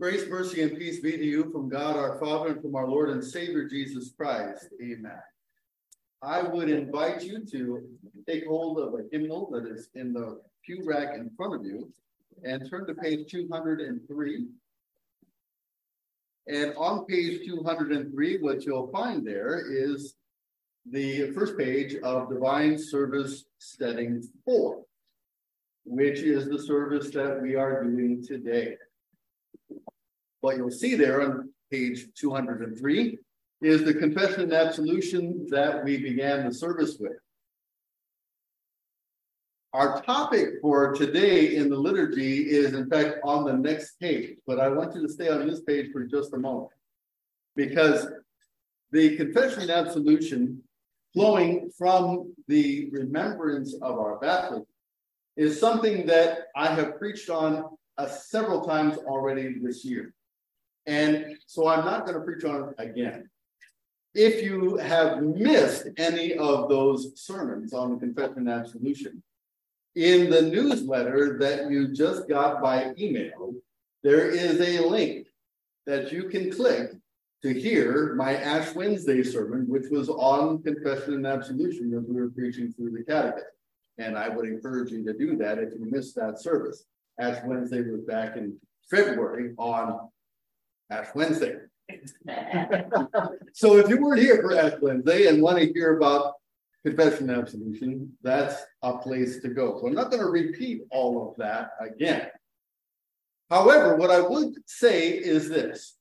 Grace, mercy, and peace be to you from God our Father and from our Lord and Savior Jesus Christ. Amen. I would invite you to take hold of a hymnal that is in the pew rack in front of you and turn to page 203. And on page 203, what you'll find there is the first page of Divine Service Setting 4, which is the service that we are doing today. What you'll see there on page 203 is the confession and absolution that we began the service with. Our topic for today in the liturgy is, in fact, on the next page, but I want you to stay on this page for just a moment because the confession and absolution flowing from the remembrance of our baptism is something that I have preached on uh, several times already this year. And so I'm not going to preach on it again. If you have missed any of those sermons on confession and absolution, in the newsletter that you just got by email, there is a link that you can click to hear my Ash Wednesday sermon, which was on confession and absolution as we were preaching through the catechism. And I would encourage you to do that if you missed that service. Ash Wednesday was back in February on Ash Wednesday. so if you weren't here for Ash Wednesday and want to hear about confession and absolution, that's a place to go. So I'm not going to repeat all of that again. However, what I would say is this.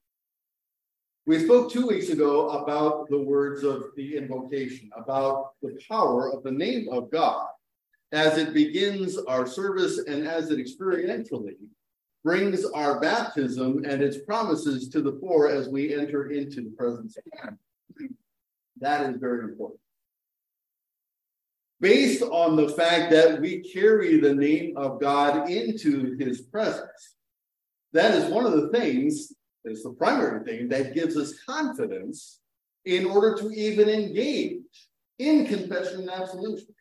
We spoke two weeks ago about the words of the invocation, about the power of the name of God as it begins our service and as it experientially brings our baptism and its promises to the fore as we enter into the presence of God. That is very important. Based on the fact that we carry the name of God into his presence, that is one of the things, is the primary thing that gives us confidence in order to even engage in confession and absolution.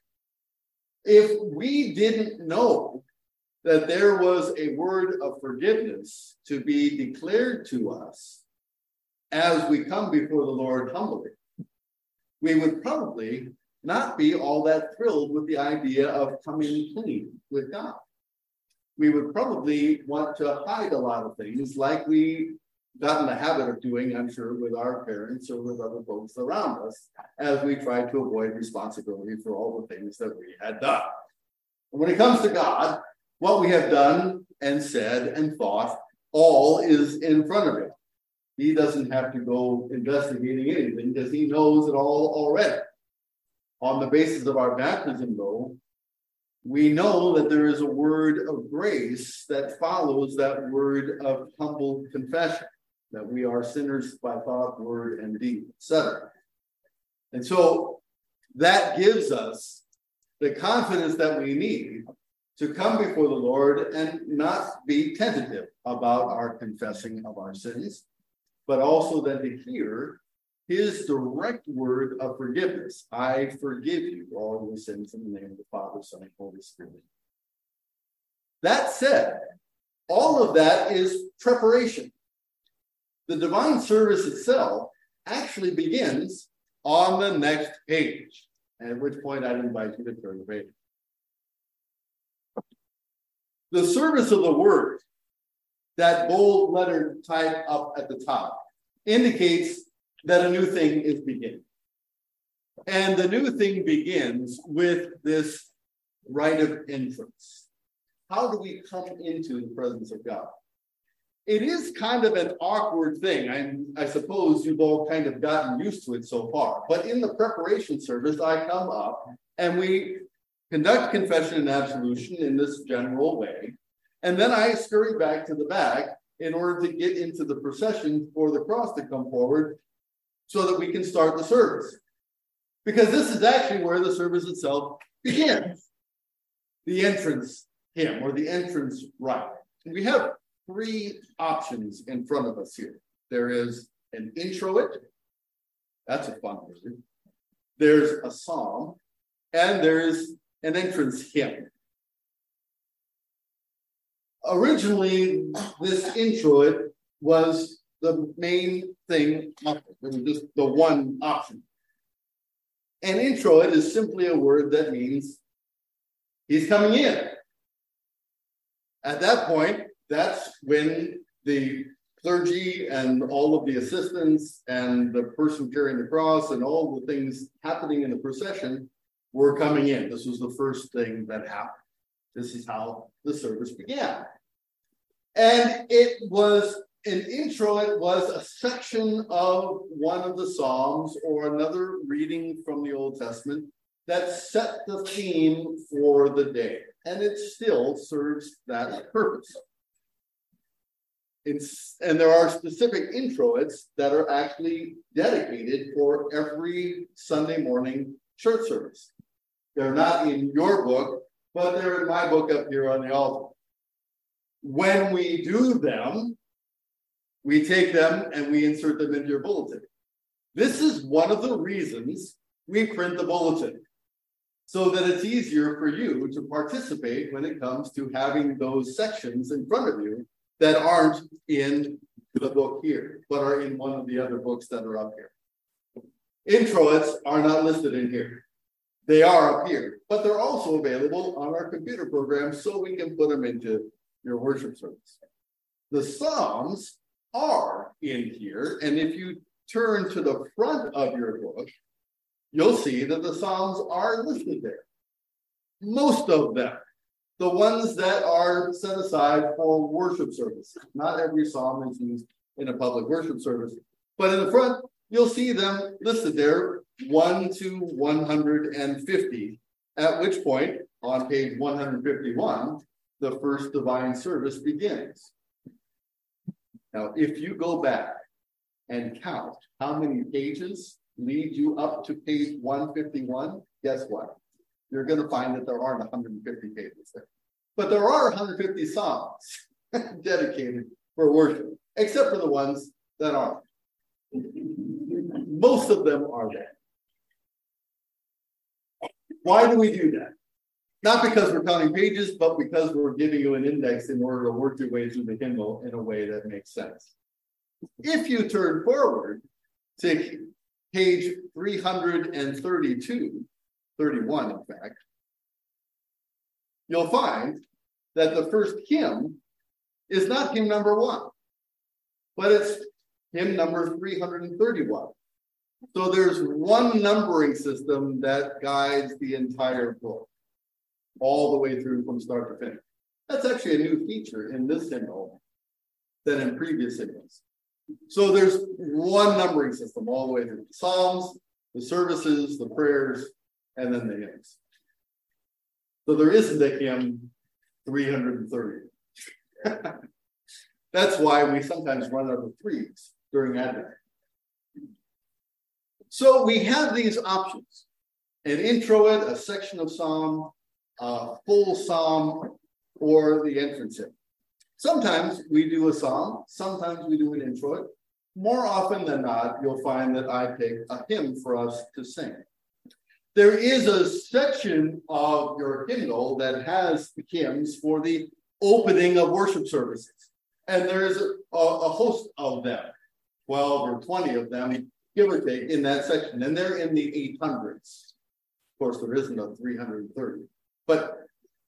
If we didn't know that there was a word of forgiveness to be declared to us as we come before the Lord humbly, we would probably not be all that thrilled with the idea of coming clean with God. We would probably want to hide a lot of things like we got in the habit of doing, I'm sure, with our parents or with other folks around us as we tried to avoid responsibility for all the things that we had done. And when it comes to God, what we have done and said and thought, all is in front of him. He doesn't have to go investigating anything because he knows it all already. On the basis of our baptism, though, we know that there is a word of grace that follows that word of humble confession, that we are sinners by thought, word, and deed, etc. And so that gives us the confidence that we need to come before the Lord and not be tentative about our confessing of our sins, but also then to hear his direct word of forgiveness. I forgive you all your sins in the name of the Father, Son, and Holy Spirit. That said, all of that is preparation. The divine service itself actually begins on the next page, at which point I'd invite you to turn the page. The service of the word, that bold letter type up at the top, indicates that a new thing is beginning. And the new thing begins with this rite of entrance. How do we come into the presence of God? It is kind of an awkward thing. I, I suppose you've all kind of gotten used to it so far. But in the preparation service, I come up and we conduct confession and absolution in this general way. And then I scurry back to the back in order to get into the procession for the cross to come forward so that we can start the service. Because this is actually where the service itself begins the entrance hymn or the entrance rite. And we have three options in front of us here there is an introit, that's a fun word. There's a psalm, and there's an entrance hymn. Originally, this introit was the main thing. Just the one option. And introit is simply a word that means he's coming in. At that point, that's when the clergy and all of the assistants and the person carrying the cross and all the things happening in the procession were coming in. This was the first thing that happened. This is how the service began. And it was an introit It was a section of one of the Psalms or another reading from the Old Testament that set the theme for the day. And it still serves that purpose. It's, and there are specific introits that are actually dedicated for every Sunday morning church service. They're not in your book, but they're in my book up here on the altar. When we do them, we take them and we insert them into your bulletin. This is one of the reasons we print the bulletin so that it's easier for you to participate when it comes to having those sections in front of you that aren't in the book here, but are in one of the other books that are up here. Introits are not listed in here. They are up here, but they're also available on our computer program so we can put them into your worship service. The Psalms are in here, and if you turn to the front of your book, you'll see that the Psalms are listed there. Most of them the ones that are set aside for worship services. Not every psalm is used in a public worship service, but in the front, you'll see them listed there 1 to 150, at which point, on page 151, the first divine service begins. Now, if you go back and count how many pages lead you up to page 151, guess what? you're going to find that there aren't 150 pages there. But there are 150 songs dedicated for worship, except for the ones that aren't. Most of them are there. Why do we do that? Not because we're counting pages, but because we're giving you an index in order to work your way through the hymnal in a way that makes sense. If you turn forward to page 332, 31, in fact, you'll find that the first hymn is not hymn number one, but it's hymn number 331. So there's one numbering system that guides the entire book, all the way through from start to finish. That's actually a new feature in this hymnal than in previous hymnals. So there's one numbering system all the way through the Psalms, the services, the prayers, and then the hymns. So there isn't a hymn 330. That's why we sometimes run out of threes during Advent. So we have these options an introit, a section of psalm, a full psalm, or the entrance hymn. Sometimes we do a psalm, sometimes we do an introit. More often than not, you'll find that I pick a hymn for us to sing. There is a section of your hymnal that has the hymns for the opening of worship services. And there's a, a, host of them, 12 or 20 of them, give or take, in that section. And they're in the 800s. Of course, there isn't a 330, but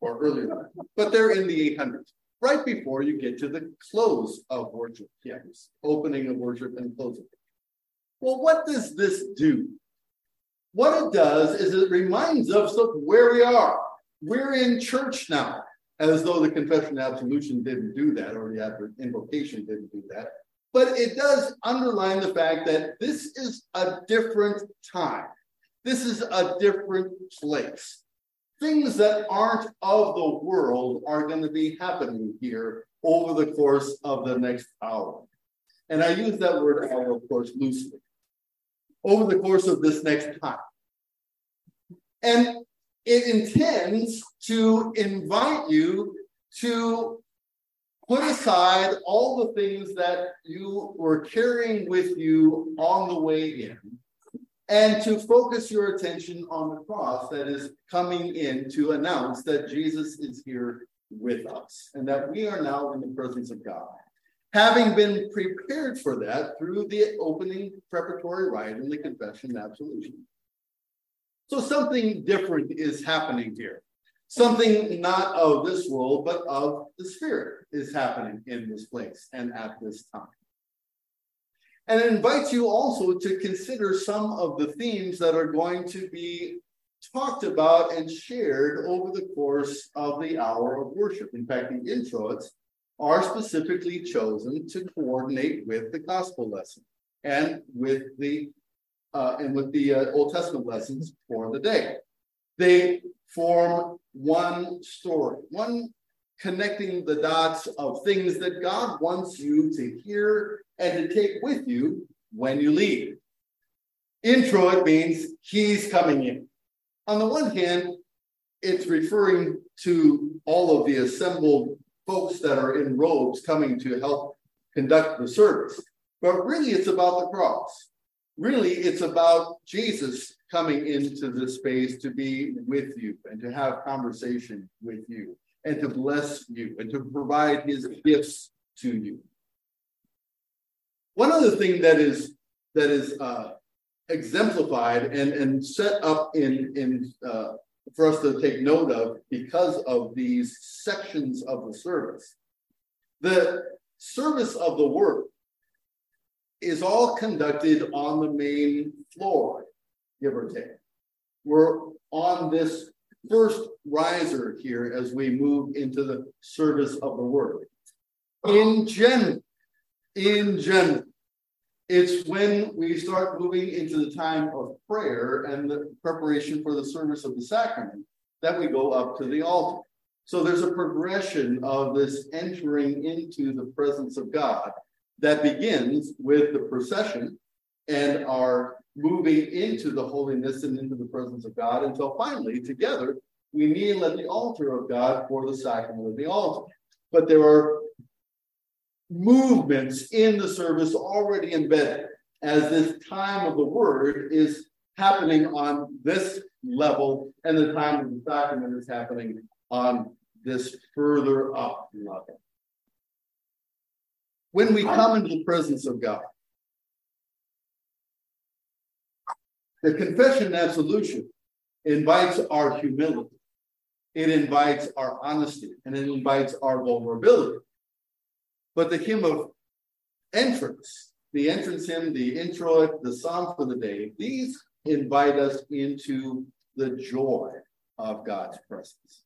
or earlier, but they're in the 800s, right before you get to the close of worship hymns, opening of worship and closing. Well, what does this do? What it does is it reminds us of where we are. We're in church now, as though the confession and absolution didn't do that, or the invocation didn't do that. But it does underline the fact that this is a different time. This is a different place. Things that aren't of the world are going to be happening here over the course of the next hour. And I use that word hour, of course, loosely over the course of this next time. And it intends to invite you to put aside all the things that you were carrying with you on the way in and to focus your attention on the cross that is coming in to announce that Jesus is here with us and that we are now in the presence of God. having been prepared for that through the opening preparatory rite and the confession and absolution. So something different is happening here. Something not of this world, but of the Spirit is happening in this place and at this time. And it invites you also to consider some of the themes that are going to be talked about and shared over the course of the hour of worship. In fact, the introits are specifically chosen to coordinate with the gospel lesson and with the uh, and with the uh, Old Testament lessons for the day. They form one story, one connecting the dots of things that God wants you to hear and to take with you when you leave. Introit means he's coming in. On the one hand, it's referring to all of the assembled folks that are in robes coming to help conduct the service. But really, it's about the cross. Really, it's about Jesus coming into this space to be with you and to have conversation with you and to bless you and to provide his gifts to you. One other thing that is that is uh, exemplified and, and set up in, in uh, for us to take note of because of these sections of the service. The service of the word is all conducted on the main floor, give or take. We're on this first riser here as we move into the service of the word. In general, in general, it's when we start moving into the time of prayer and the preparation for the service of the sacrament that we go up to the altar. So there's a progression of this entering into the presence of God that begins with the procession and our moving into the holiness and into the presence of God until finally, together, we kneel at the altar of God for the sacrament of the altar. But there are movements in the service already embedded as this time of the word is happening on this level and the time of the sacrament is happening on this further up level. When we come into the presence of God, the confession and absolution invites our humility, it invites our honesty, and it invites our vulnerability. But the hymn of entrance, the entrance hymn, the introit, the psalm for the day, these invite us into the joy of God's presence.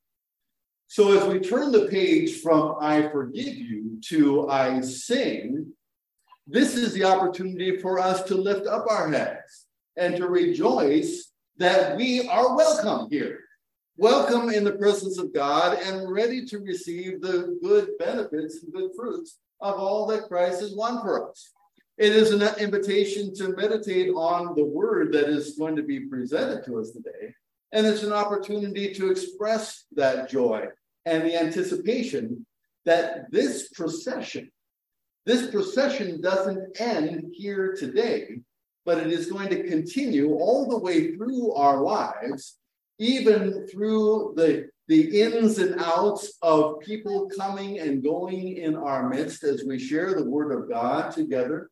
So as we turn the page from I forgive you to I sing, this is the opportunity for us to lift up our heads and to rejoice that we are welcome here welcome in the presence of God and ready to receive the good benefits and good fruits of all that Christ has won for us. It is an invitation to meditate on the word that is going to be presented to us today. And it's an opportunity to express that joy and the anticipation that this procession, this procession doesn't end here today, but it is going to continue all the way through our lives even through the, the ins and outs of people coming and going in our midst as we share the word of God together.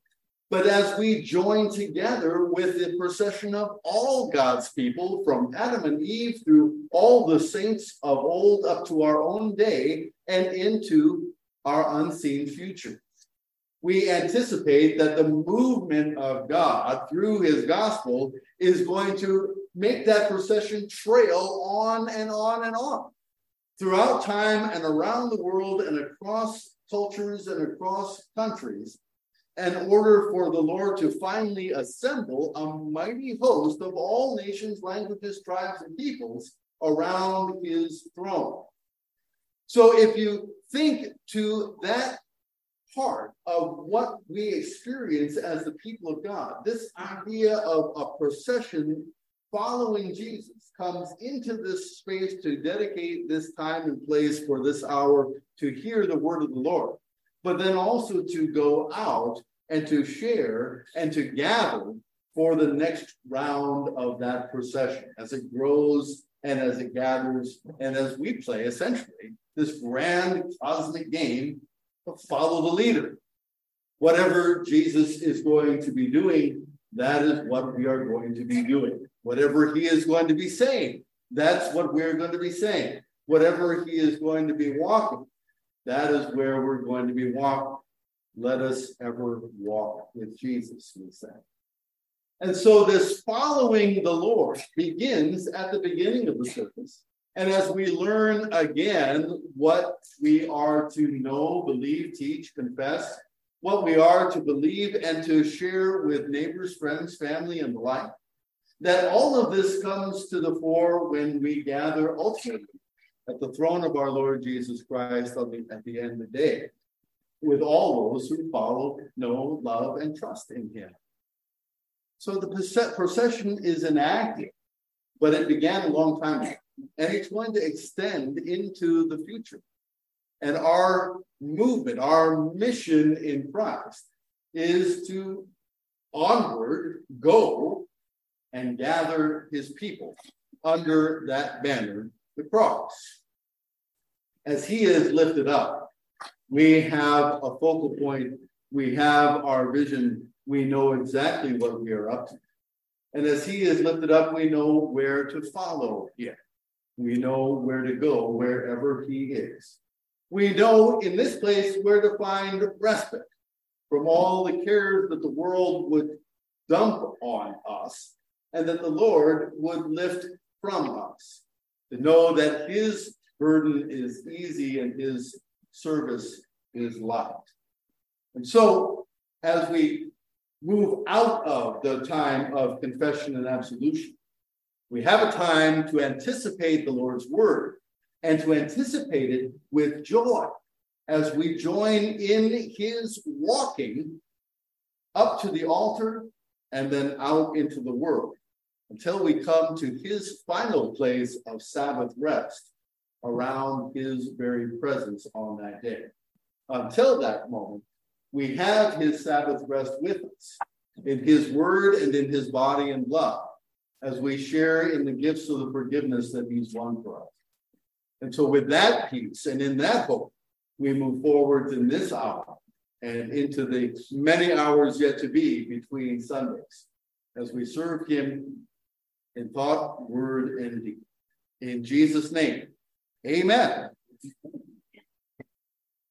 But as we join together with the procession of all God's people, from Adam and Eve through all the saints of old up to our own day and into our unseen future we anticipate that the movement of God through his gospel is going to make that procession trail on and on and on throughout time and around the world and across cultures and across countries in order for the Lord to finally assemble a mighty host of all nations, languages, tribes, and peoples around his throne. So if you think to that part of what we experience as the people of God. This idea of a procession following Jesus comes into this space to dedicate this time and place for this hour to hear the word of the Lord, but then also to go out and to share and to gather for the next round of that procession as it grows and as it gathers and as we play essentially this grand cosmic game follow the leader. Whatever Jesus is going to be doing, that is what we are going to be doing. Whatever he is going to be saying, that's what we're going to be saying. Whatever he is going to be walking, that is where we're going to be walking. Let us ever walk with Jesus, we say. And so this following the Lord begins at the beginning of the service. And as we learn again what we are to know, believe, teach, confess, what we are to believe and to share with neighbors, friends, family, and the like, that all of this comes to the fore when we gather ultimately at the throne of our Lord Jesus Christ at the end of the day, with all those who follow, know, love, and trust in him. So the procession is enacted, but it began a long time ago, and it's going to extend into the future. And our movement, our mission in Christ is to onward go and gather his people under that banner, the cross. As he is lifted up, we have a focal point, we have our vision, we know exactly what we are up to. And as he is lifted up, we know where to follow him. We know where to go wherever he is. We know in this place where to find respite from all the cares that the world would dump on us and that the Lord would lift from us. To know that his burden is easy and his service is light. And so, as we move out of the time of confession and absolution, we have a time to anticipate the Lord's word and to anticipate it with joy as we join in his walking up to the altar and then out into the world until we come to his final place of Sabbath rest around his very presence on that day. Until that moment, we have his Sabbath rest with us in his word and in his body and blood as we share in the gifts of the forgiveness that he's won for us. And so, with that peace and in that hope, we move forward in this hour and into the many hours yet to be between Sundays as we serve him in thought, word, and deed. In Jesus' name, amen.